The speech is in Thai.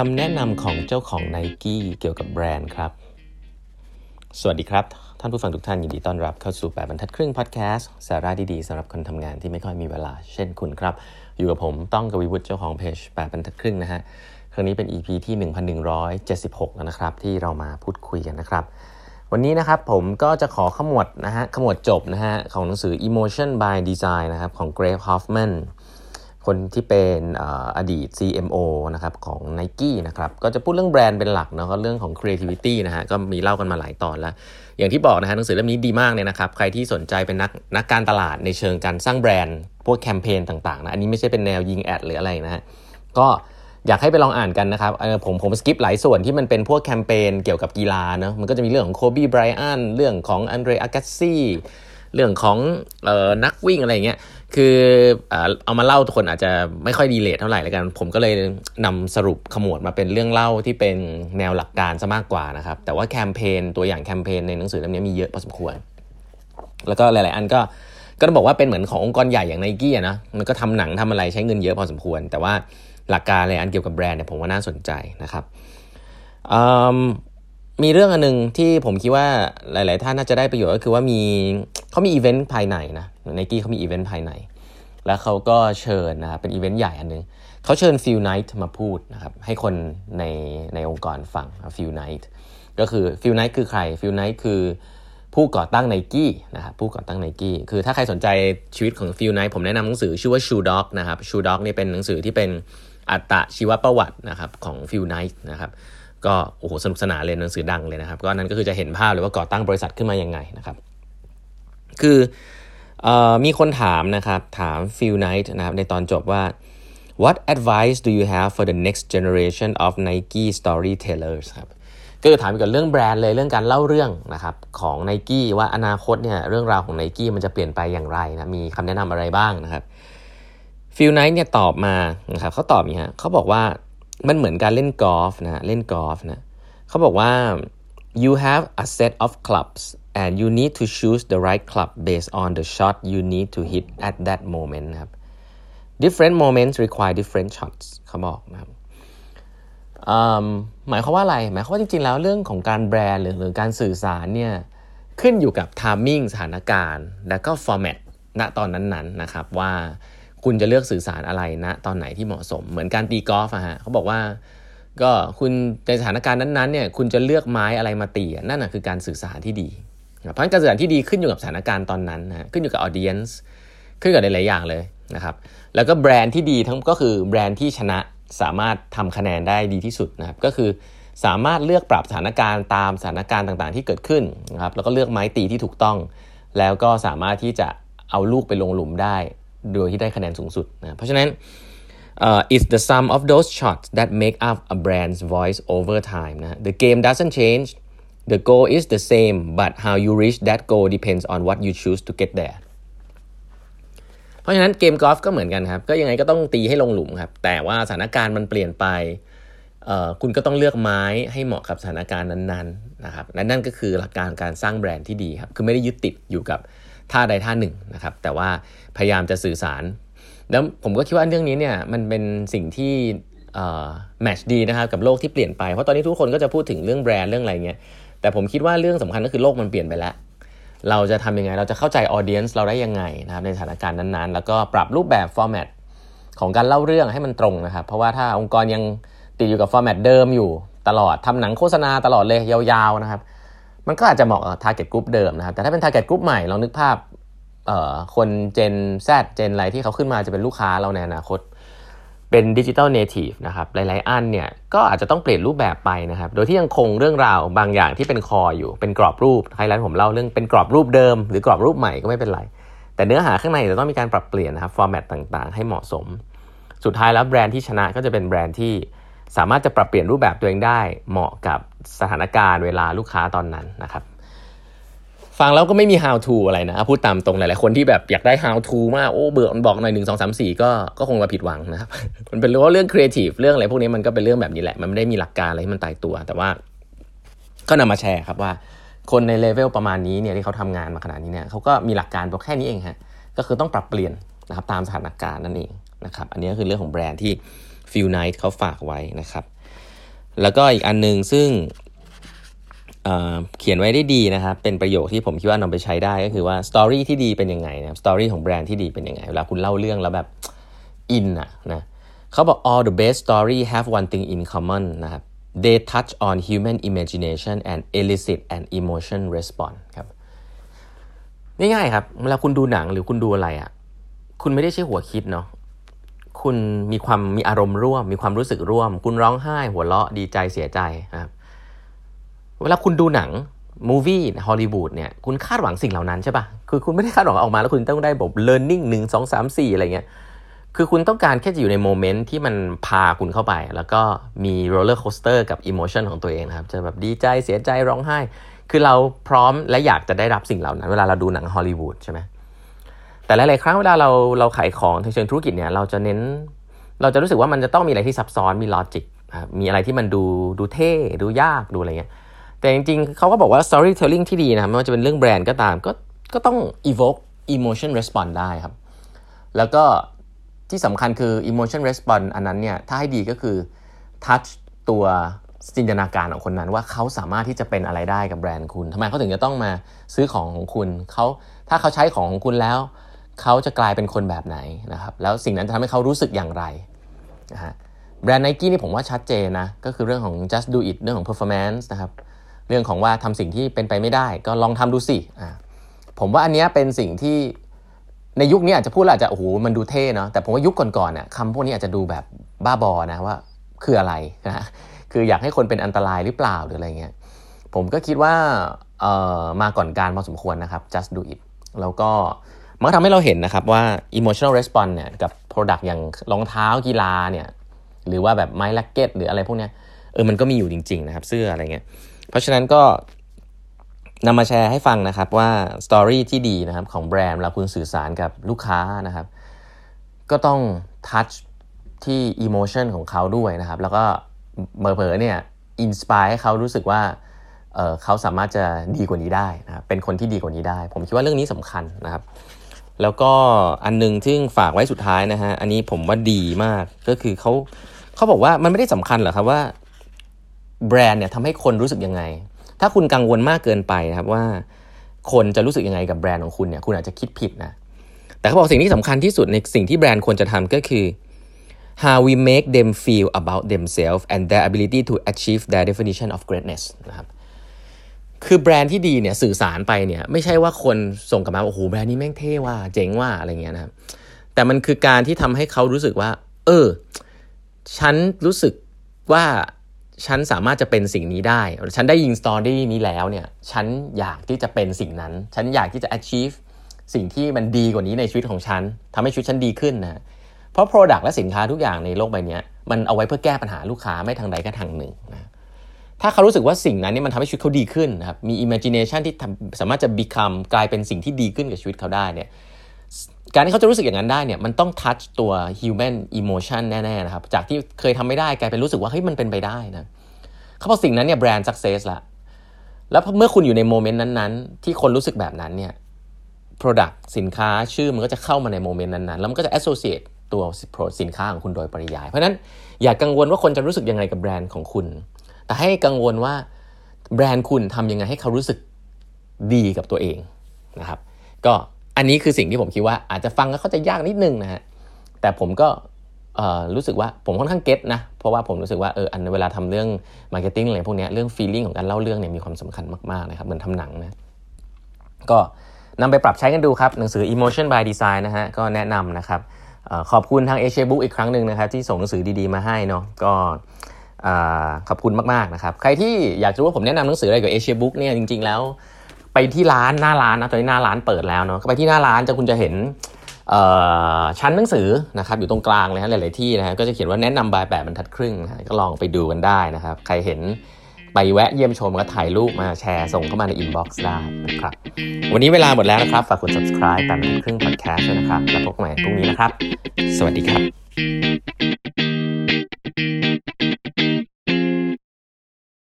คำแนะนำของเจ้าของ n i กี้เกี่ยวกับแบรนด์ครับ สวัสดีครับ ท่านผู้ฟังทุกท่านยินดีต้อนรับเข้าสู่ 8บรรทัดครึ่งพอดแคสต์สาระดีๆสำหรับคนทำงานที่ไม่ค่อยมีเวลา เช่นคุณครับ อยู่กับผมต้องกวีวุฒิเจ้าของเพจ8บรรทัดครึ่งนะฮะครั้งนี้เป็น EP ที่ 1176 แล้วนะครับ ที่เรามาพูดคุยกันนะครับ วันนี้นะครับผมก็จะขอขมวดนะฮะขมวดจบนะฮะของหนังสือ Emotion by Design นะครับของ Greg Hoffman คนที่เป็นอดีต CMO นะครับของ n i กี้นะครับก็จะพูดเรื่องแบรนด์เป็นหลักนะก็เรื่องของ creativity นะฮะก็มีเล่ากันมาหลายตอนแล้ว อย่างที่บอกนะฮะหนังสือเล่มนี้ดีมากเลยนะครับ ใครที่สนใจเป็นนักนักการตลาดในเชิงการสร้างแบรนด์ พวกแคมเปญต่างๆนะอันนี้ไม่ใช่เป็นแนวยิง ad หรืออะไรนะฮะก็อยากให้ไปลองอ่านกันนะครับผมผม skip หลายส่วนที่มันเป็นพวกแคมเปญเกี่ยวกับกีฬาเนาะมันก็จะมีเรื่องของ Kobe Bryant เรื่องของ Andre Agassiเรื่องของออนักวิ่งอะไรเงี้ย คือเอามาเล่าทุกคนอาจจะไม่ค่อยดีเลทเท่าไหร่แล้วกัน ผมก็เลยนำสรุปขมวดมาเป็นเรื่องเล่าที่เป็นแนวหลักการซะมากกว่านะครับ แต่ว่าแคมเปญตัวอย่างแคมเปญในหนังสือเล่มนี้มีเยอะพอสมควร แล้วก็หลาย ๆ อันก็ก็ต้องบอกว่าเป็นเหมือนขององค์กรใหญ่อย่างไนกี้นะมันก็ทำหนังทำอะไรใช้เงินเยอะพอสมควร แต่ว่าหลักการอะไรอันเกี่ยวกับแบรนด์เนี่ยผมว่าน่าสนใจนะครับมีเรื่องอันนึงที่ผมคิดว่าหลาย ๆ ท่านน่าจะได้ประโยชน์ก็คือว่ามี เขามีอีเวนต์ภายในนะไนกี้เขามีอีเวนต์ภายใน แล้วเขาก็เชิญนะครับเป็นอีเวนต์ใหญ่อันนึงเขาเชิญ Phil Knight มาพูดนะครับให้คนในในองค์กรฟัง Phil Knight ก็คือ Phil Knight คือใคร Phil Knight คือผู้ก่อตั้งไนกี้นะครับผู้ก่อตั้งไนกี้คือถ้าใครสนใจชีวิตของ Phil Knight ผมแนะนำหนังสือชื่อว่า Shoe Dog นะครับ Shoe Dog นี่เป็นหนังสือที่เป็นอัตชีวประวัตินะครับของ Phil Knight นะครับก็โอ้โหสนุกสนานเลยหนังสือดังเลยนะครับ ก็นั้นก็คือจะเห็นภาพเลยว่าก่อตั้งบริษัทขึ้นมายังไงนะครับ คืออมีคนถามนะครับ ถาม Phil Knight นะครับในตอนจบว่า what advice do you have for the next generation of Nike storytellers ครับก็จะถามเกี่ยวกับเรื่องแบรนด์เลยเรื่องการเล่าเรื่องนะครับของ n i กี้ว่าอนาคตเนี่ยเรื่องราวของ n i กี้มันจะเปลี่ยนไปอย่างไรนะมีคำแนะนำอะไรบ้างนะครับPhil Knight เนี่ยตอบมานะครับเขาตอบอย่างนี้ฮะเขาบอกว่ามันเหมือนการเล่นกอล์ฟนะเล่นกอล์ฟนะเขาบอกว่า you have a set of clubs and you need to choose the right club based on the shot you need to hit at that moment นะครับ different moments require different shots เขาบอกนะครับหมายความว่าอะไร หมายความว่าจริงๆ แล้วเรื่องของการแบรนด์หรือหรือการสื่อสารเนี่ยขึ้นอยู่กับ timing สถานการณ์ แล้วก็ format ณตอนนั้นๆนนนะครับว่าคุณจะเลือกสื่อสารอะไรนะตอนไหนที่เหมาะสม เหมือนการตีกอล์ฟอะฮะเขาบอกว่าก็คุณในสถานการณ์นั้นๆเนี่ยคุณจะเลือกไม้อะไรมาตีนั่นคือการสื่อสารที่ดี เพราะการสื่อสารที่ดีขึ้นอยู่กับสถานการณ์ตอนนั้นนะขึ้นอยู่กับออเดียนส์ขึ้นกับหลายๆอย่างเลยนะครับแล้วก็แบรนด์ที่ดีทั้งก็คือแบรนด์ที่ชนะสามารถทำคะแนนได้ดีที่สุดนะครับก็คือสามารถเลือกปรับสถานการณ์ตามสถานการณ์ต่างๆ ที่เกิดขึ้นนะครับแล้วก็เลือกไม้ตีที่ถูกต้อง แล้วก็สามารถที่จะเอาลูกไปลงหลุมได้โดยที่ได้คะแนนสูงสุดนะเพราะฉะนั้น uh, it's the sum of those shots that make up a brand's voice over time นะ the game doesn't change the goal is the same but how you reach that goal depends on what you choose to get there เพราะฉะนั้นเกมกอล์ฟก็เหมือนกันครับ ก็ยังไงก็ต้องตีให้ลงหลุมครับ แต่ว่าสถานการณ์มันเปลี่ยนไป คุณก็ต้องเลือกไม้ให้เหมาะกับสถานการณ์นั้นๆนะครับและนั่นก็คือหลักการการสร้างแบรนด์ที่ดีครับ คือไม่ได้ยึดติดอยู่กับท่าใดท่าหนึ่งนะครับ แต่ว่าพยายามจะสื่อสาร แล้วผมก็คิดว่าเรื่องนี้เนี่ยมันเป็นสิ่งที่ match ดีนะครับกับโลกที่เปลี่ยนไป เพราะตอนนี้ทุกคนก็จะพูดถึงเรื่องแบรนด์เรื่องอะไรเงี้ย แต่ผมคิดว่าเรื่องสำคัญก็คือโลกมันเปลี่ยนไปแล้ว เราจะทำยังไง เราจะเข้าใจ audience เราได้ยังไงนะครับในสถานการณ์นั้นๆ แล้วก็ปรับรูปแบบ formatของการเล่าเรื่องให้มันตรงนะครับ เพราะว่าถ้าองค์กรยังติดอยู่กับ format เดิมอยู่ตลอดทำหนังโฆษณาตลอดเลยยาวๆนะครับ มันก็อาจจะเหมาะกับ target group เดิมนะครับ แต่ถ้าเป็น target group ใหม่ลองนึกภาพคนเจน Z เจนอะไรที่เขาขึ้นมาจะเป็นลูกค้าเราในอนาคตเเป็น digital native นะครับหลายๆอันเนี่ยก็อาจจะต้องเปลี่ยนรูปแบบไปนะครับ โดยที่ยังคงเรื่องราวบางอย่างที่เป็น core อยู่เป็นกรอบรูปไฮไลท์ผมเล่าเรื่องเป็นกรอบรูปเดิม หรือกรอบรูปใหม่ก็ไม่เป็นไร แต่เนื้อหาข้างในจะต้องมีการปรับเปลี่ยนนะครับ format ต่างๆ ให้เหมาะสม สุดท้ายแล้วแบรนด์ที่ชนะก็จะเป็นแบรนด์ที่สามารถจะปรับเปลี่ยนรูปแบบตัวเองได้เหมาะกับสถานการณ์เวลาลูกค้าตอนนั้นนะครับ ฟังแล้วก็ไม่มี how to อะไรนะพูดตามตรงหลายๆคนที่แบบอยากได้ how to มากโอ้เบื่อมันบอกหน่อยหนึ่งสองสามสี่ก็ก็คงจะผิดหวังนะครับ มันเป็นเรื่องเรื่องครีเอทีฟเรื่องอะไรพวกนี้มันก็เป็นเรื่องแบบนี้แหละ มันไม่ได้มีหลักการอะไรที่มันตายตัว แต่ว่า ก็นำมาแชร์ครับว่า คนในเลเวลประมาณนี้เนี่ยที่เขาทำงานมาขนาดนี้เนี่ยเขาก็มีหลักการแค่นี้เองฮะก็คือต้องปรับเปลี่ยนนะครับตามสถานการณ์นั่นเองนะครับอันนี้ก็คือเรื่องของแบรนด์ที่ Phil Knight เขาฝากไว้นะครับแล้วก็อีกอันหนึ่งซึ่ง เขียนไว้ได้ดีนะครับ เป็นประโยคที่ผมคิดว่านำไปใช้ได้ก็คือว่า story ที่ดีเป็นยังไงนะ story ของแบรนด์ที่ดีเป็นยังไง เวลาคุณเล่าเรื่องแล้วแบบอินอะนะเขาบอก all the best story have one thing in common นะครับ they touch on human imagination and elicit an emotion response ครับง่ายๆครับ เวลาคุณดูหนังหรือคุณดูอะไรอะ่ะ คุณไม่ได้ใช้หัวคิดเนาะคุณมีความมีอารมณ์ร่วม มีความรู้สึกร่วม คุณร้องไห้ หัวเราะดีใจเสียใจนะครับ เวลาคุณดูหนังมูวี่ฮอลลีวูดเนี่ยคุณคาดหวังสิ่งเหล่านั้นใช่ปะคือคุณไม่ได้คาดหวังออกมาแล้วคุณต้องได้แบบ learning หนึ่งสองสามสี่อะไรเงี้ยคือคุณต้องการแค่จะอยู่ใน moment ที่มันพาคุณเข้าไป แล้วก็มี roller coaster กับ emotion ของตัวเองนะครับ จะแบบดีใจเสียใจร้องไห้ คือเราพร้อมและอยากจะได้รับสิ่งเหล่านั้น เวลาเราดูหนังฮอลลีวูดใช่ไหมแต่หลาย ๆ ครั้งเวลาเราเราขายของในเชิงธุรกิจเนี่ยเราจะเน้น เราจะรู้สึกว่ามันจะต้องมีอะไรที่ซับซ้อนมี logic มีอะไรที่มันดูดูเท่ดูยากดูอะไรเงี้ย แต่จริงๆเขาก็บอกว่า storytelling ที่ดีนะไม่ว่าจะเป็นเรื่องแบรนด์ก็ตาม ก็ก็ต้อง evoke emotion response ได้ครับ แล้วก็ที่สำคัญคือ emotion response อันนั้นเนี่ยถ้าให้ดีก็คือ touch ตัวจินตนาการของคนนั้นว่าเขาสามารถที่จะเป็นอะไรได้กับแบรนด์คุณทำไมเขาถึงจะต้องมาซื้อของของคุณเขาถ้าเขาใช้ของของคุณแล้ว เขาจะกลายเป็นคนแบบไหนนะครับ แล้วสิ่งนั้นจะทำให้เขารู้สึกอย่างไรนะฮะแบรนด์ไนกี้นี่ผมว่าชัดเจนนะก็คือเรื่องของ just do it เรื่องของ performance นะครับ เรื่องของว่าทำสิ่งที่เป็นไปไม่ได้ ก็ลองทำดูสิผมว่าอันนี้เป็นสิ่งที่ในยุคนี้อาจจะพูดอาจจะโอ้โหมันดูเท่เนาะแต่ผมว่ายุคก่อนๆเนี่ยคำพวกนี้อาจจะดูแบบบ้าบอนะว่าคืออะไรนะคืออยากให้คนเป็นอันตรายหรือเปล่าหรืออะไรเงี้ยผมก็คิดว่าเอ่อมาก่อนการพอสมควรนะครับ just do it แล้วก็มันทำให้เราเห็นนะครับว่า emotional response เนี่ยกับ product อย่างรองเท้ากีฬาเนี่ยหรือว่าแบบไม้ลักเก็ตหรืออะไรพวกเนี้ย เออมันก็มีอยู่จริง ๆ นะครับ เสื้ออะไรเงี้ย เพราะฉะนั้นก็นำมาแชร์ให้ฟังนะครับว่า story ที่ดีนะครับของแบรนด์เราคุณสื่อสารกับลูกค้านะครับ ก็ต้อง touch ที่ emotion ของเขาด้วยนะครับ แล้วก็เผลอๆเนี่ย inspire ให้เขารู้สึกว่าเเขาสามารถจะดีกว่านี้ได้นะครับเป็นคนที่ดีกว่านี้ได้ ผมคิดว่าเรื่องนี้สำคัญนะครับ แล้วก็อันนึงที่ฝากไว้สุดท้ายนะฮะอันนี้ผมว่าดีมากก็คือเขาเขาบอกว่ามันไม่ได้สำคัญหรอกครับว่า แบรนด์เนี่ยทำให้คนรู้สึกยังไง ถ้าคุณกังวลมากเกินไปนะครับว่า คนจะรู้สึกยังไงกับแบรนด์ของคุณเนี่ยคุณอาจจะคิดผิดนะแต่เขาบอกสิ่งที่สำคัญที่สุดในสิ่งที่แบรนด์ควรจะทำก็คือ how we make them feel about themselves and their ability to achieve their definition of greatness นะครับคือแบรนด์ที่ดีเนี่ยสื่อสารไปเนี่ยไม่ใช่ว่าคนส่งกลับมาโอ้โหแบรนด์นี้แม่งเท่ว่าเจ๋งว่าอะไรเงี้ยนะครับแต่มันคือการที่ทำให้เขารู้สึกว่า เออ ฉันรู้สึกว่า ฉันสามารถจะเป็นสิ่งนี้ได้ฉันได้ยินสตอรี่นี้แล้วเนี่ยฉันอยากที่จะเป็นสิ่งนั้น ฉันอยากที่จะ achieve สิ่งที่มันดีกว่านี้ในชีวิตของฉันทำให้ชีวิตฉันดีขึ้นนะเพราะ Product และสินค้าทุกอย่างในโลกใบนี้มันเอาไว้เพื่อแก้ปัญหาลูกค้าไม่ทางใดก็ทางหนึ่งนะถ้าเขารู้สึกว่าสิ่งนั้นนี่มันทำให้ชีวิตเขาดีขึ้นนะครับมี imagination ที่สามารถจะ become กลายเป็นสิ่งที่ดีขึ้นกับชีวิตเขาได้เนี่ย การที่เขาจะรู้สึกอย่างนั้นได้เนี่ยมันต้องทัชตัว human emotion แน่ๆนะครับจากที่เคยทำไม่ได้กลายเป็นรู้สึกว่าเฮ้ยมันเป็นไปได้นะเขาบอกสิ่งนั้นเนี่ยแบรนด์สักเซสละแล้วเมื่อคุณอยู่ในโมเมนต์นั้นๆ ที่คนรู้สึกแบบนั้นเนี่ย Product สินค้าชื่อมันก็จะเข้ามาในโมเมนต์นั้นๆ แล้วมันก็จะ associate ตัวสินค้าของคุณโดยปริยาย เพราะนั้นอย่ากกังวลว่าคนจะรู้สึกยังไงกับแบรนด์ของคุณ แต่ให้กังวลว่าแบรนด์คุณทำยังไงให้เขารู้สึกดีกับตัวเองนะครับ ก็ อันนี้คือสิ่งที่ผมคิดว่าอาจจะฟังแล้วเขาจะยากนิดนึงนะฮะแต่ผมก็รู้สึกว่าผมค่อนข้าง get นะ เพราะว่าผมรู้สึกว่าเอออันเวลาทำเรื่อง marketing อะไรพวกนี้เรื่อง feeling ของการเล่าเรื่องเนี่ยมีความสำคัญมากๆนะครับเหมือนทำหนังนะก็นำไปปรับใช้กันดูครับ หนังสือ Emotion by Design นะฮะก็แนะนำนะครับขอบคุณทาง Asia Books อีกครั้งหนึ่งนะครับที่ส่งหนังสือดีๆมาให้เนาะก็ขอบคุณมากๆนะครับ ใครที่อยากจะรู้ว่าผมแนะนำหนังสืออะไรกับ Asia Books เนี่ยจริงๆแล้ว ไปที่ร้านหน้าร้านนะตอนนี้หน้าร้านเปิดแล้วเนาะก็ไปที่หน้าร้านจะคุณจะเห็นชั้นหนังสือนะครับอยู่ตรงกลางเลยฮะหลาย ๆ ที่นะฮะก็จะเขียนว่าแนะนำ by แปดบรรทัดครึ่งนะก็ลองไปดูกันได้นะครับ ใครเห็นไปแวะเยี่ยมชมก็ถ่ายรูปมาแชร์ส่งเข้ามาใน inbox ได้นะครับ วันนี้เวลาหมดแล้วนะครับ ฝากกด subscribe แปดบรรทัดครึ่ง podcast ด้วยนะครับ แล้วพบกันใหม่พรุ่งนี้นะครับ สวัสดีครับ